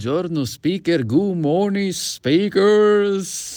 Buongiorno speaker, good morning speakers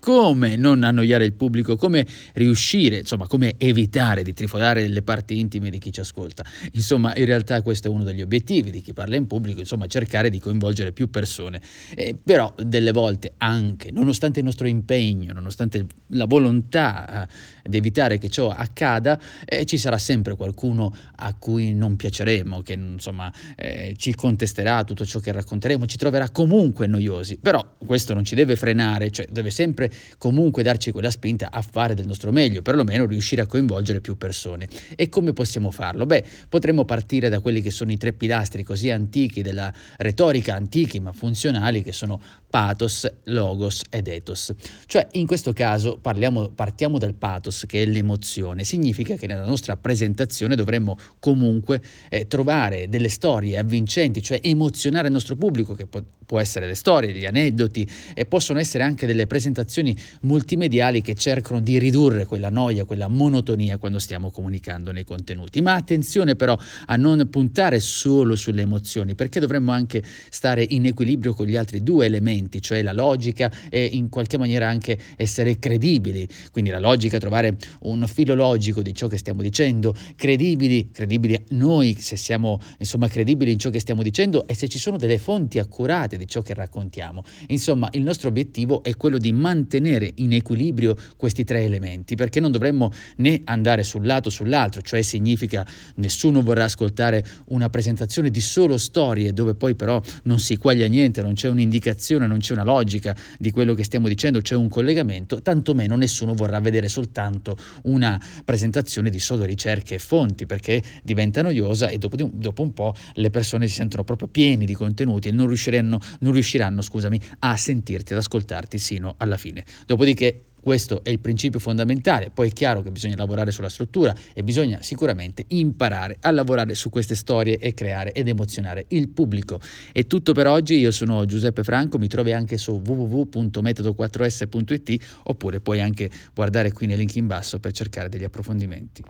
come non annoiare il pubblico, come riuscire, insomma, come evitare di trifodare le parti intime di chi ci ascolta. Insomma, in realtà questo è uno degli obiettivi di chi parla in pubblico, insomma, cercare di coinvolgere più persone. Eh, però delle volte anche, nonostante il nostro impegno, nonostante la volontà eh, di evitare che ciò accada, eh, ci sarà sempre qualcuno a cui non piaceremo, che insomma eh, ci contesterà tutto ciò che racconteremo, ci troverà comunque noiosi. Però questo non ci deve frenare, cioè deve sempre comunque darci quella spinta a fare del nostro meglio, perlomeno riuscire a coinvolgere più persone. E come possiamo farlo? Beh, potremmo partire da quelli che sono i tre pilastri così antichi della retorica, antichi ma funzionali, che sono pathos, logos ed ethos. Cioè, in questo caso parliamo, partiamo dal pathos, che è l'emozione. Significa che nella nostra presentazione dovremmo comunque eh, trovare delle storie avvincenti, cioè emozionare il nostro pubblico, che può, può essere le storie, gli aneddoti, e possono essere anche delle presentazioni multimediali che cercano di ridurre quella noia, quella monotonia quando stiamo comunicando nei contenuti. Ma attenzione però a non puntare solo sulle emozioni, perché dovremmo anche stare in equilibrio con gli altri due elementi, cioè la logica e in qualche maniera anche essere credibili, quindi la logica, trovare un filo logico di ciò che stiamo dicendo, credibili, credibili noi se siamo insomma credibili in ciò che stiamo dicendo e se ci sono delle fonti accurate di ciò che raccontiamo. Insomma, il nostro obiettivo è quello di mantenere in equilibrio questi tre elementi, perché non dovremmo né andare sul lato o sull'altro, cioè significa nessuno vorrà ascoltare una presentazione di solo storie dove poi però non si quaglia niente, non c'è un'indicazione, non c'è una logica di quello che stiamo dicendo, c'è un collegamento, tantomeno nessuno vorrà vedere soltanto una presentazione di solo ricerche e fonti, perché diventa noiosa e dopo, dopo un po' le persone si sentono proprio pieni di contenuti e non riusciranno, non riusciranno scusami, a sentirti, ad ascoltarti sino alla fine. Dopodiché questo è il principio fondamentale, poi è chiaro che bisogna lavorare sulla struttura e bisogna sicuramente imparare a lavorare su queste storie e creare ed emozionare il pubblico. È tutto per oggi, io sono Giuseppe Franco, mi trovi anche su www.metodo4s.it oppure puoi anche guardare qui nel link in basso per cercare degli approfondimenti.